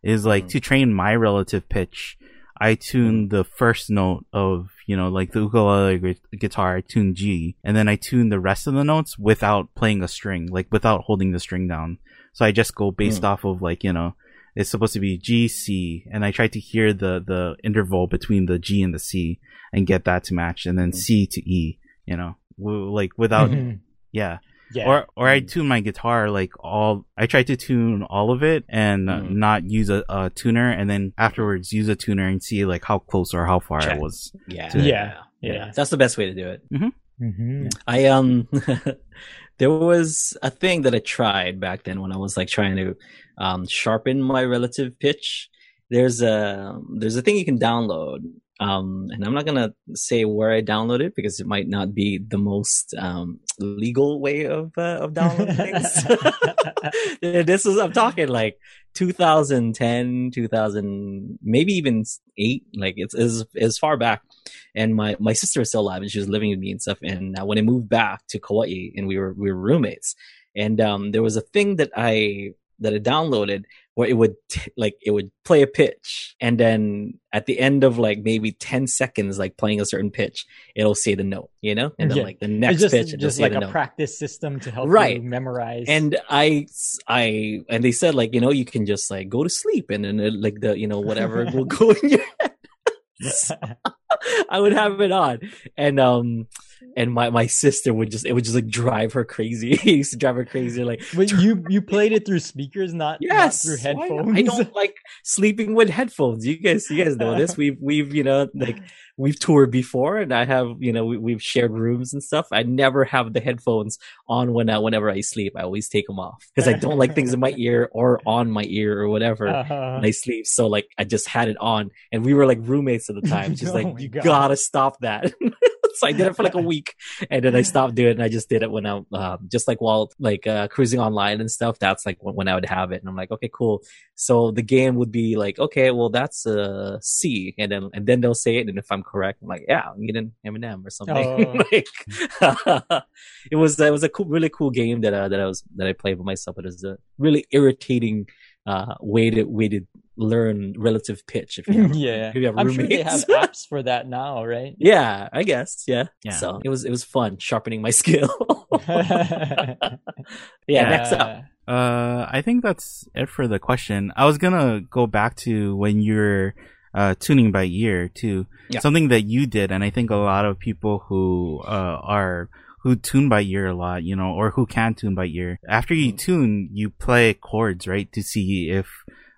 is like Mhm. to train my relative pitch. I tune the first note of you know like the ukulele gu- guitar. I tune G, and then I tune the rest of the notes without playing a string, like without holding the string down. So I just go based Mm. off of like you know it's supposed to be G C, and I try to hear the the interval between the G and the C and get that to match, and then Mhm. C to E. You know, w- like without Mhm. yeah. Yeah. Or or I tune my guitar like all. I try to tune all of it and uh, Mhm. not use a, a tuner, and then afterwards use a tuner and see like how close or how far I was. Yeah, to- Yeah, yeah. That's the best way to do it. Mhm. I um there was a thing that I tried back then when I was like trying to um sharpen my relative pitch. There's a there's a thing you can download. Um and I'm not going to say where I downloaded it because it might not be the most um legal way of uh, of downloading things. this is I'm talking like 2010, 2000, maybe even eight. Like it's as as far back. And my my sister is still alive, and she was living with me and stuff. And uh, when I moved back to Kauai, and we were we were roommates, and um, there was a thing that I that I downloaded where it would t- like it would play a pitch, and then at the end of like maybe ten seconds, like playing a certain pitch, it'll say the note, you know, and then Yeah. like the next just, pitch, just like a note. practice system to help Right. you memorize. And I, I, and they said like, you know, you can just like go to sleep and then it, like the, you know, whatever will go in your head. I would have it on. And, um, and my, my sister would just, it would just like drive her crazy. it used to drive her crazy. Like, but you you played it through speakers, not, yes, not through headphones. I don't like sleeping with headphones. You guys, you guys know this. We've, we've, you know, like we've toured before and I have, you know, we, we've shared rooms and stuff. I never have the headphones on when I, whenever I sleep. I always take them off because I don't like things in my ear or on my ear or whatever. Uh-huh. when I sleep. So like I just had it on and we were like roommates at the time. She's Oh like, you God. gotta stop that. so I did it for like a week and then I stopped doing it and I just did it when I, um, just like while like, uh, cruising online and stuff. That's like when, when I would have it. And I'm like, okay, cool. So the game would be like, okay, well, that's a C. And then, and then they'll say it. And if I'm correct, I'm like, yeah, I'm getting Eminem or something. Oh. like, it was, it was a cool, really cool game that, uh, that I was, that I played with myself. But it was a really irritating, uh, way to, way to learn relative pitch. If you have, yeah, if you have I'm sure they have apps for that now, right? yeah, I guess. Yeah. Yeah. So it was, it was fun sharpening my skill. yeah, Uh, Next up. Uh, I think that's it for the question. I was gonna go back to when you're uh, tuning by ear too. Yeah. Something that you did, and I think a lot of people who uh, are who tune by ear a lot, you know, or who can tune by ear. After you Mhm. tune, you play chords, right, to see if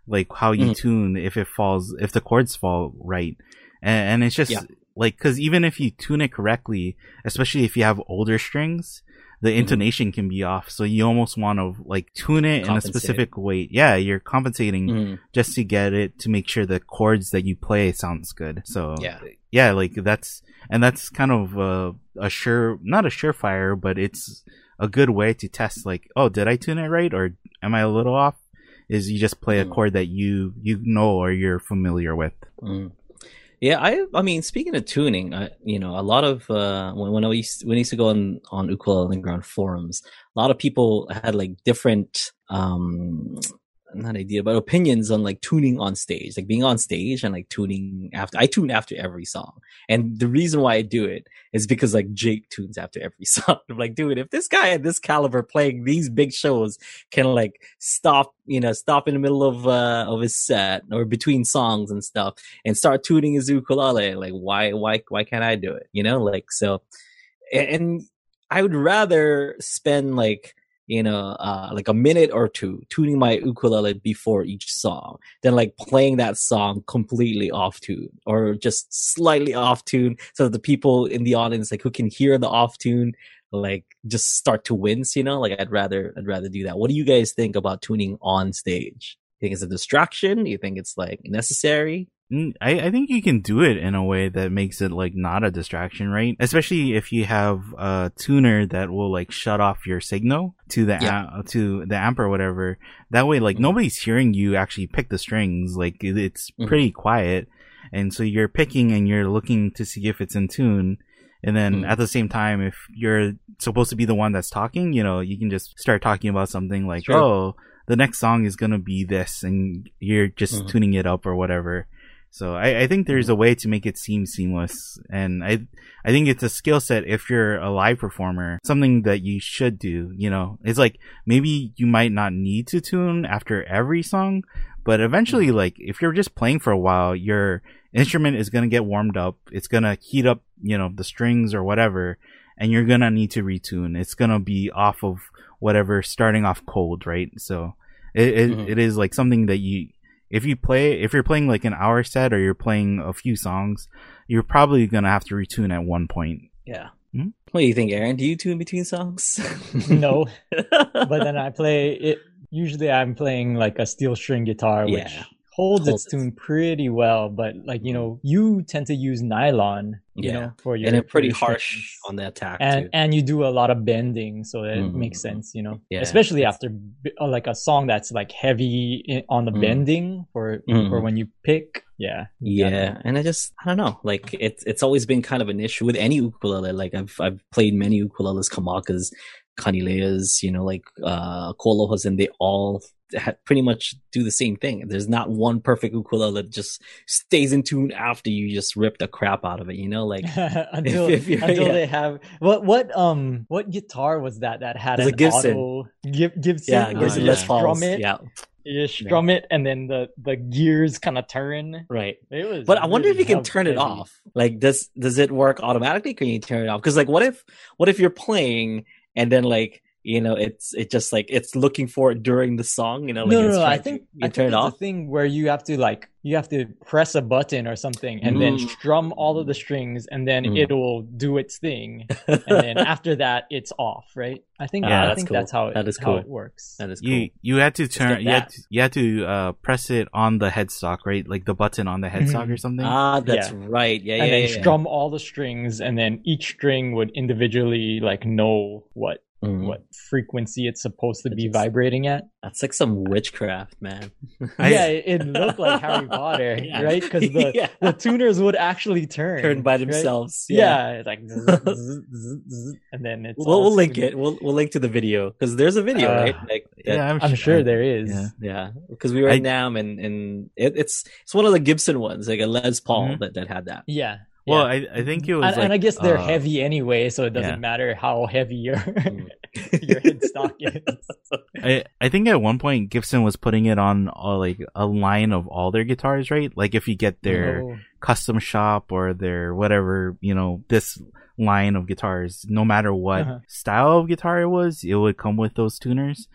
like how you Mhm. tune, if it falls, if the chords fall right, and, and it's just Yeah. like because even if you tune it correctly, especially if you have older strings, the Mhm. intonation can be off. So you almost want to like tune it in a specific way. Yeah, you're compensating Mhm. just to get it to make sure the chords that you play sounds good. So Yeah. yeah, like that's and that's kind of a, a sure, not a surefire, but it's a good way to test. Like, oh, did I tune it right, or am I a little off? Is you just play a Mhm. chord that you you know or you're familiar with. Mm. Yeah, I I mean, speaking of tuning, I, you know, a lot of uh, when when I used when I used to go on on Ukulele Underground forums, a lot of people had like different um not idea but opinions on like tuning on stage, like being on stage and like tuning after. I tune after every song, and the reason why I do it is because like Jake tunes after every song. I'm like, dude, if this guy at this caliber playing these big shows can like stop, you know, stop in the middle of uh of his set or between songs and stuff and start tuning his ukulele. Like, why, why, why can't I do it? You know, like, so, and, and I would rather spend like, you know, uh, like a minute or two tuning my ukulele before each song then like playing that song completely off tune or just slightly off tune so that the people in the audience, like who can hear the off tune, like just start to wince, you know, like I'd rather, I'd rather do that. What do you guys think about tuning on stage? You think it's a distraction? You think it's like necessary? I, I think you can do it in a way that makes it like not a distraction, right? Especially if you have a tuner that will like shut off your signal to the Yeah. a- to the amp or whatever. That way, like Mhm. nobody's hearing you actually pick the strings. Like it- it's Mhm. pretty quiet, and so you're picking and you're looking to see if it's in tune. And then Mhm. at the same time, if you're supposed to be the one that's talking, you know, you can just start talking about something like, Sure. "Oh, the next song is gonna be this," and you're just Mhm. tuning it up or whatever. So I, I think there's a way to make it seem seamless, and I I think it's a skill set if you're a live performer, something that you should do. You know, it's like maybe you might not need to tune after every song, but eventually, like if you're just playing for a while, your instrument is gonna get warmed up. It's gonna heat up, you know, the strings or whatever, and you're gonna need to retune. It's gonna be off of whatever, starting off cold, right? So it it, Mhm. it is like something that you if you play if you're playing like an hour set or you're playing a few songs, you're probably gonna have to retune at one point. Yeah. Hmm? What do you think, Aaron? Do you tune between songs? no, but then I play it. Usually, I'm playing like a steel string guitar, which Yeah. holds Holds its tune pretty well. But like you know, you tend to use nylon, you Yeah. know, for your and they're pretty harsh on the attack and too. and you do a lot of bending, so that it Mhm. makes sense, you know. Yeah, Especially it's- after uh, like a song that's like heavy on the Mhm. bending for Mhm. for when you pick. Yeah, you Yeah, and I just I don't know. Like it's it's always been kind of an issue with any ukulele. Like I've I've played many ukuleles, kamakas, kanileas, you know, like uh KoAlohas, and they all pretty much do the same thing. There's not one perfect ukulele that just stays in tune after you just rip the crap out of it. You know, like until if you're- until yeah. they have what what um what guitar was that that had It's a an Gibson. auto Gib, Gibson yeah, Gibson Les Pauls. it Yeah, you strum it and then the the gears kind of turn right. it was But I wonder if you can turn it off. Like, does does it work automatically? Can you turn it off? Because like, what if what if you're playing and then like you know it's it just like it's looking for it during the song? You know, like no, no, it's no. I trying to- think you I think it it's off. a thing where you have to like you have to press a button or something and then Mm. strum all of the strings and then Mm. it'll do its thing and then after that it's off, right? I think Ah, I that's think cool. that's how it, That is how it works. that is cool. You you had to turn you had to, you had to uh press it on the headstock, right? Like the button on the headstock Mhm. or something. ah, that's Yeah. right. Yeah, yeah, and then yeah, yeah. strum all the strings and then each string would individually like know what Mm. what frequency it's supposed to It be just- vibrating at That's like some witchcraft, man. Yeah it, it looked like harry potter Yeah. right because the, Yeah. the tuners would actually turn Turn by right? themselves. yeah, it's like zzz, zzz, zzz, zzz, and then it's We'll, we'll link it. We'll we'll link to the video because there's a video, Uh, right? Like that- yeah, I'm, i'm sure there is Yeah. Yeah, because we were I- in NAMM and and it, it's it's one of the Gibson ones, like a Les Paul Mhm. that that had that. yeah Well. I I think it was and, like, and I guess they're uh, heavy anyway, so it doesn't yeah. matter how heavy your Mm. your headstock is. I I think at one point Gibson was putting it on uh, like a line of all their guitars, right? Like if you get their Oh. custom shop or their whatever, you know, this line of guitars, no matter what Uh-huh. style of guitar it was, it would come with those tuners.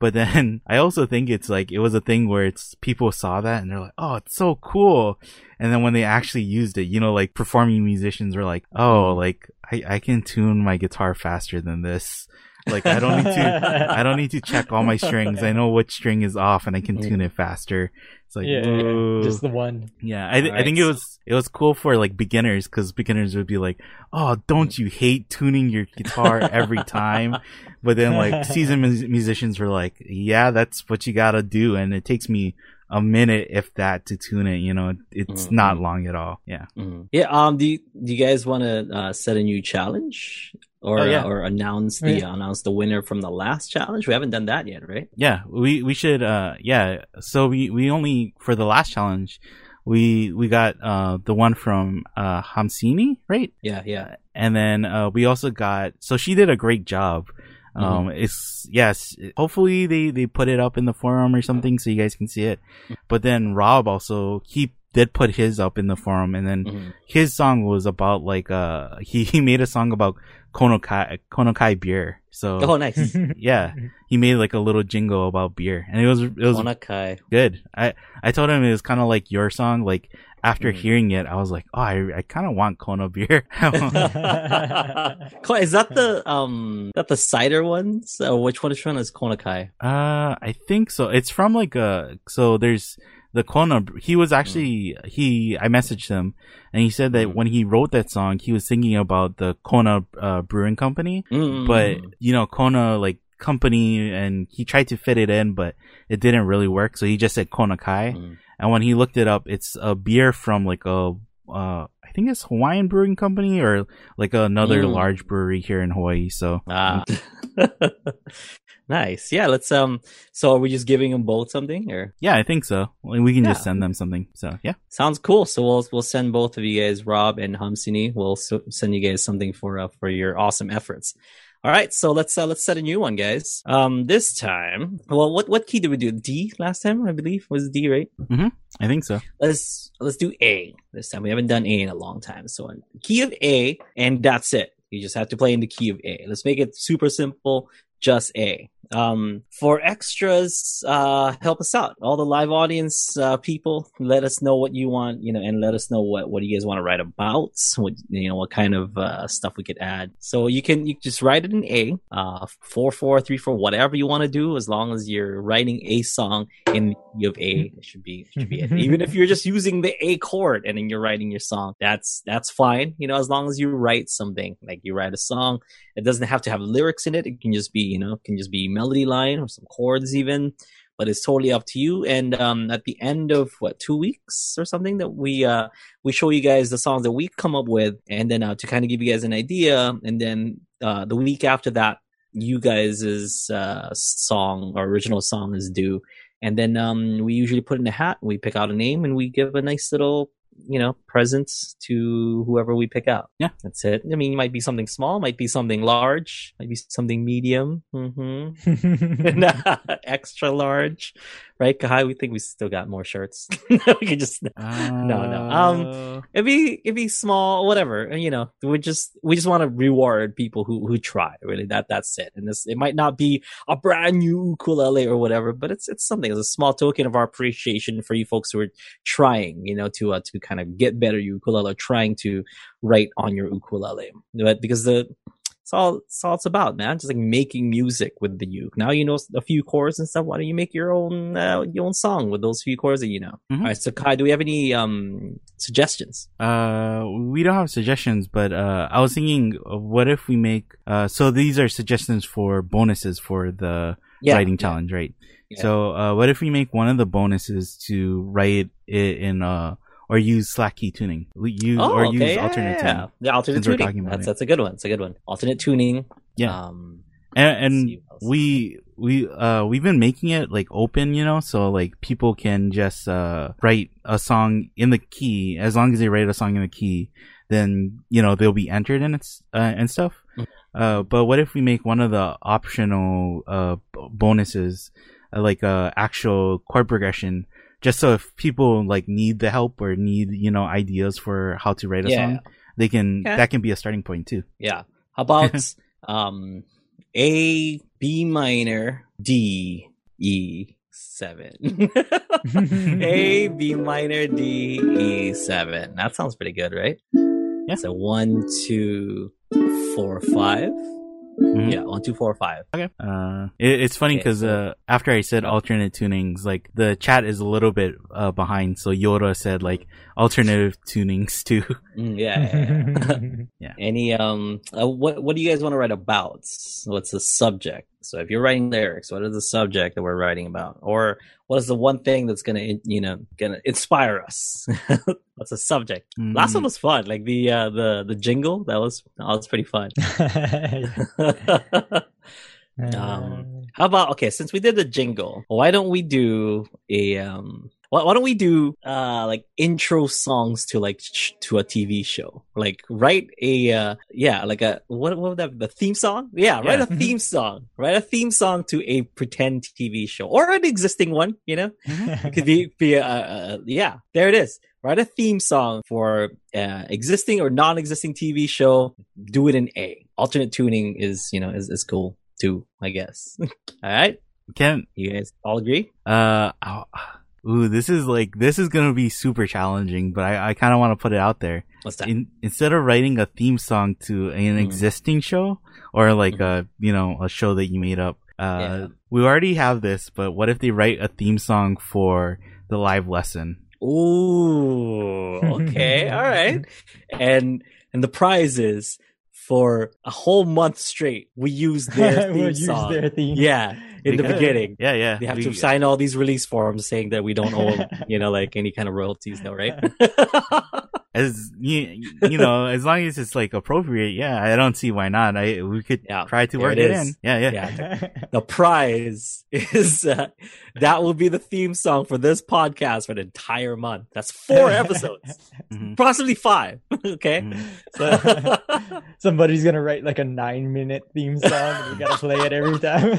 But then I also think it's like it was a thing where it's people saw that and they're like, "Oh, it's so cool." And then when they actually used it, you know, like performing musicians were like, "Oh, like I I can tune my guitar faster than this." Like I don't need to I don't need to check all my strings. I know which string is off and I can tune it faster. It's like, yeah, yeah, just the one. Yeah, I, th- I think it was it was cool for like beginners because beginners would be like, "Oh, don't you hate tuning your guitar every time?" But then like seasoned mus- musicians were like, "Yeah, that's what you gotta do," and it takes me a minute, if that, to tune it. You know, it's Mhm. not long at all. Yeah. Mhm. Yeah. Um. Do you, Do you guys want to uh, set a new challenge or Oh, yeah. uh, or announce the announce the winner from the last challenge? We haven't done that yet, right? Yeah, we we should uh yeah. So we we only for the last challenge, we we got uh the one from uh Hamsini, right? Yeah. Yeah. and then uh, we also got so she did a great job um it's yes hopefully they they put it up in the forum or something so you guys can see it but then rob also he did put his up in the forum and then Mhm. his song was about like uh he, he made a song about Kona Kai konokai beer so Oh, nice. yeah he made like a little jingle about beer and it was it was Kona Kai good i i told him it was kind of like your song like after Mhm. hearing it i was like oh i, I kind of want kono beer Is that the um that the cider ones? Or which one is one is Kona Kai? Uh, I think so. It's from like a so there's the Kona. He was actually he. I messaged him and he said that Mm. when he wrote that song, he was thinking about the Kona uh, Brewing Company, Mm. but you know Kona like company, and he tried to fit it in, but it didn't really work. So he just said Kona Kai, Mm. and when he looked it up, it's a beer from like a uh. I think it's Hawaiian Brewing Company or like another Mm. large brewery here in Hawaii. So Ah. nice. Yeah. Let's um. So are we just giving them both something or? yeah, I think so. We can just send them something. So yeah. Sounds cool. So we'll we'll send both of you guys, Rob and Hamsini. We'll so, send you guys something for uh, for your awesome efforts. All right, so let's uh, let's set a new one, guys. Um, this time, well, what what key did we do? D last time, I believe was D, right? I think so. Let's let's do A this time. We haven't done A in a long time, so key of A, and that's it. You just have to play in the key of A. Let's make it super simple. Just A. Um, for extras, uh, help us out. All the live audience, uh, people, let us know what you want, you know, and let us know what, what you guys want to write about. What, you know, what kind of, uh, stuff we could add. So you can, you just write it in A, uh, four, four, three, four, whatever you want to do, as long as you're writing a song in the key of A. It should be, it should be it. Even if you're just using the A chord and then you're writing your song, that's, that's fine. You know, as long as you write something, like you write a song, it doesn't have to have lyrics in it. It can just be, you know, it can just be melody line or some chords even. But it's totally up to you. And um, at the end of what two weeks or something that we uh, we show you guys the songs that we come up with, and then uh, to kind of give you guys an idea. And then uh, the week after that, you guys' uh, song or original song is due. And then um, we usually put in a hat. We pick out a name and we give a nice little you know, presents to whoever we pick out. Yeah. That's it. I mean, it might be something small, might be something large, might be something medium, hmm extra large, right? Kahai, we think we still got more shirts. we could just no, no. Um, it'd be it'd be small, whatever. You know, we just we just want to reward people who who try. Really, that that's it. And this it might not be a brand new ukulele or whatever, but it's it's something. It's a small token of our appreciation for you folks who are trying, you know, to uh, to kind of get better ukulele, trying to write on your ukulele. But because the it's all it's all it's about, man. Just like making music with the uke. Now you know a few chords and stuff. Why don't you make your own uh, your own song with those few chords that you know? Mhm. All right, so Kai, do we have any um suggestions? Uh, we don't have suggestions, but uh, I was thinking, uh, what if we make? Uh, so these are suggestions for bonuses for the writing challenge, right? Yeah. So, uh, what if we make one of the bonuses to write it in uh or use slack key tuning, use Oh, or okay, use yeah, alternate yeah, yeah. tuning, The alternate tuning. That's, that's a good one. It's a good one. Alternate tuning. Yeah. Um, and, and we we uh we've been making it like open, you know, so like people can just uh write a song in the key as long as they write a song in the key. then you know they'll be entered in its uh, and stuff. Mhm. Uh, but what if we make one of the optional uh b- bonuses uh, like uh actual chord progression, just so if people like need the help or need you know ideas for how to write a Yeah. song, they can Okay. that can be a starting point too. Yeah. How about um A B minor D E seven. A B minor D E seven. That sounds pretty good, right? Yeah. So one, two, four, five. Mhm. Yeah, one, two, four, five. Okay. Uh, it, it's funny Okay, because so- uh, after I said alternate tunings, like the chat is a little bit uh, behind. So Yoda said like alternative tunings too. Mm, yeah. yeah, yeah. Any um, uh, what what do you guys want to write about? What's the subject? So if you're writing lyrics, what is the subject that we're writing about, or what is the one thing that's gonna you know gonna inspire us? What's the subject? Last one was fun, like the uh, the the jingle. That was that was pretty fun. Um, How about okay? Since we did the jingle, why don't we do a um? Why, why don't we do uh like intro songs to like sh- to a TV show? Like write a uh yeah like a what what would that the theme song? Yeah, write Yeah. a theme song. Write a theme song to a pretend TV show or an existing one. You know, it could be be a, yeah. There it is. Write a theme song for uh, existing or non-existing TV show. Do it in A. Alternate tuning is you know is is cool too. I guess. All right, Can you guys all agree? uh, ow, ooh, this is like this is gonna be super challenging, but I I kind of want to put it out there. What's that? In, instead of writing a theme song to an Mm. existing show or like Mhm. a you know a show that you made up, uh, Yeah. we already have this. But what if they write a theme song for the live lesson? Ooh, okay, all right. And and the prize is for a whole month straight. We use their theme we'll use song. their theme. Yeah, in the beginning. Yeah, yeah. They have we- to sign all these release forms saying that we don't owe, you know, like any kind of royalties, though, right? as you, you know, as long as it's like appropriate, yeah, I don't see why not. I we could Yeah, try to work it it, is. in. Yeah, yeah. yeah. The prize is uh, that will be the theme song for this podcast for an entire month. That's four episodes, Mhm. possibly five. okay. Mhm. So, Somebody's gonna write like a nine minute theme song and we gotta play it every time.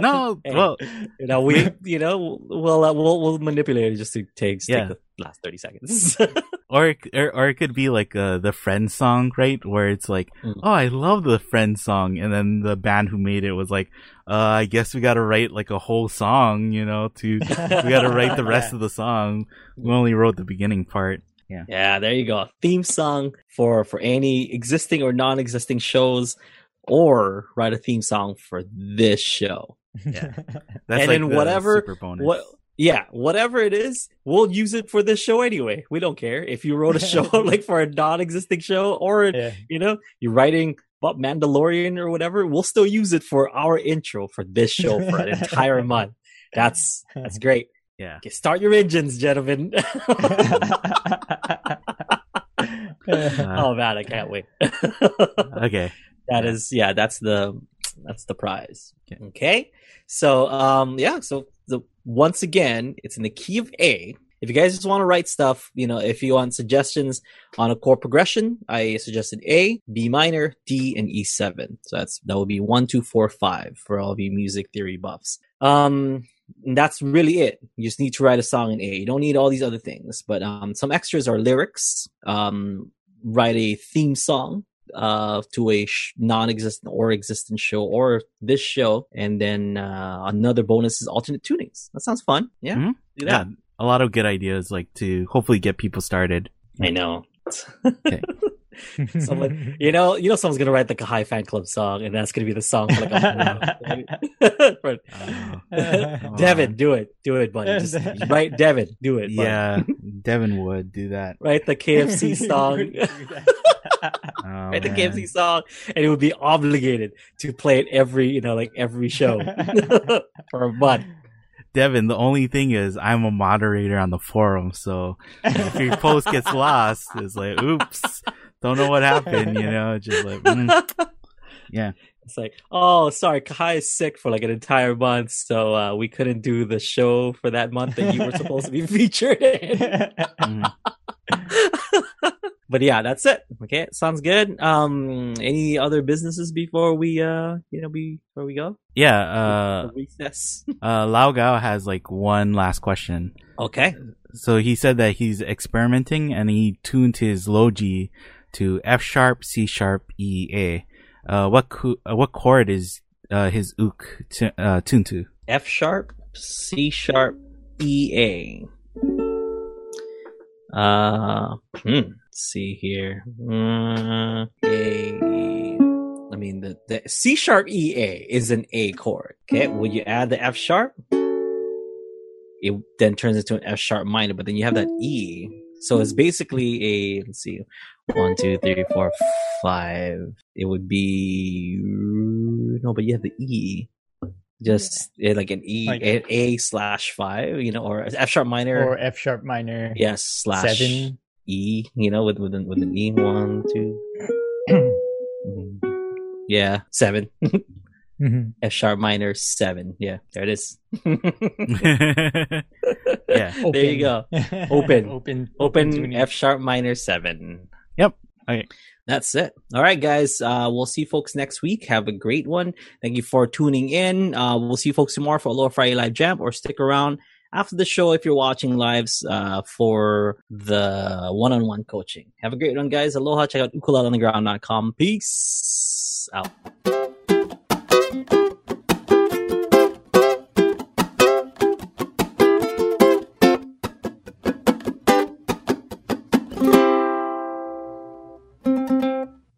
No, Hey. well, you know, we, you know, we'll uh, we'll we'll manipulate it just to take, take Yeah. the last thirty seconds. or, it- or or it could be like uh, the friend song, right? Where it's like, Mm. oh, I love the friend song, and then the band who made it was like, uh, I guess we got to write like a whole song, you know, to we got to write the rest of the song. We only wrote the beginning part. yeah, yeah, there you go. Theme song for for any existing or non-existing shows, or write a theme song for this show. Yeah, that's And like then the whatever- super bonus. What? Yeah, whatever it is, we'll use it for this show anyway. We don't care if you wrote a show like for a non-existing show, or yeah. you know, you're writing about Mandalorian or whatever. We'll still use it for our intro for this show for an entire month. That's that's great. Yeah. Okay, start your engines, gentlemen. oh man, I can't wait. Okay. That is, yeah, that's the that's the prize. Okay. Okay. So um yeah, so the once again, it's in the key of A. If you guys just want to write stuff, you know, if you want suggestions on a chord progression, I suggested A, B minor, D, and E7. So that's that would be one, two, four, five for all of you music theory buffs. Um and that's really it. You just need to write a song in A. You don't need all these other things, but um some extras are lyrics. Um write a theme song uh to a sh- non-existent or existent show or this show and then uh another bonus is alternate tunings that sounds fun yeah Mhm. do Yeah. A lot of good ideas, like to hopefully get people started. i know Okay. Someone- you know you know someone's gonna write like a high fan club song and that's gonna be the song for like a right? Oh. devin do it do it buddy just write devin do it buddy. yeah, Devin would do that. write the kfc song Oh, write the man. kfc song and it would be obligated to play it every you know like every show for a month Devin, the only thing is I'm a moderator on the forum, so if your post gets lost, it's like, oops, don't know what happened, you know, just like, mm, yeah. It's like, oh, sorry, Kai is sick for like an entire month, so uh, we couldn't do the show for that month that you were supposed to be featured in. mhm. but yeah, that's it. Okay, sounds good. Um, any other businesses before we uh, you know, before we go? Yeah, uh, recess. uh, Lao Gao has like one last question. Okay. So he said that he's experimenting and he tuned his Logi to F sharp, C sharp, E, A. Uh, what co- uh, what chord is uh, his ook t- uh, tuned to? F sharp, C sharp, E A. Uh, hmm. See here. Uh, A. I mean, the, the C sharp E A is an A chord. Okay. When you add the F sharp, it then turns into an F sharp minor, but then you have that E. So it's basically a, let's see, one, two, three, four, five. It would be, no, but you have the E just eh, like an E Like- a, a slash five, you know, or F sharp minor, Or F sharp minor. yes slash Seven. E, you know, with with an, with an E one two, yeah, seven Mhm. F sharp minor seven, yeah, there it is. Yeah. there you go. Open. open. Open tuning. F sharp minor seven. Yep. Okay. That's it. All right, guys. Uh, we'll see folks next week. Have a great one. Thank you for tuning in. Uh, we'll see you folks tomorrow for a Aloha Friday Live Jam or stick around after the show if you're watching lives, uh, for the one-on-one coaching. Have a great one, guys. Aloha. Check out ukuleleunderground.com. Peace out.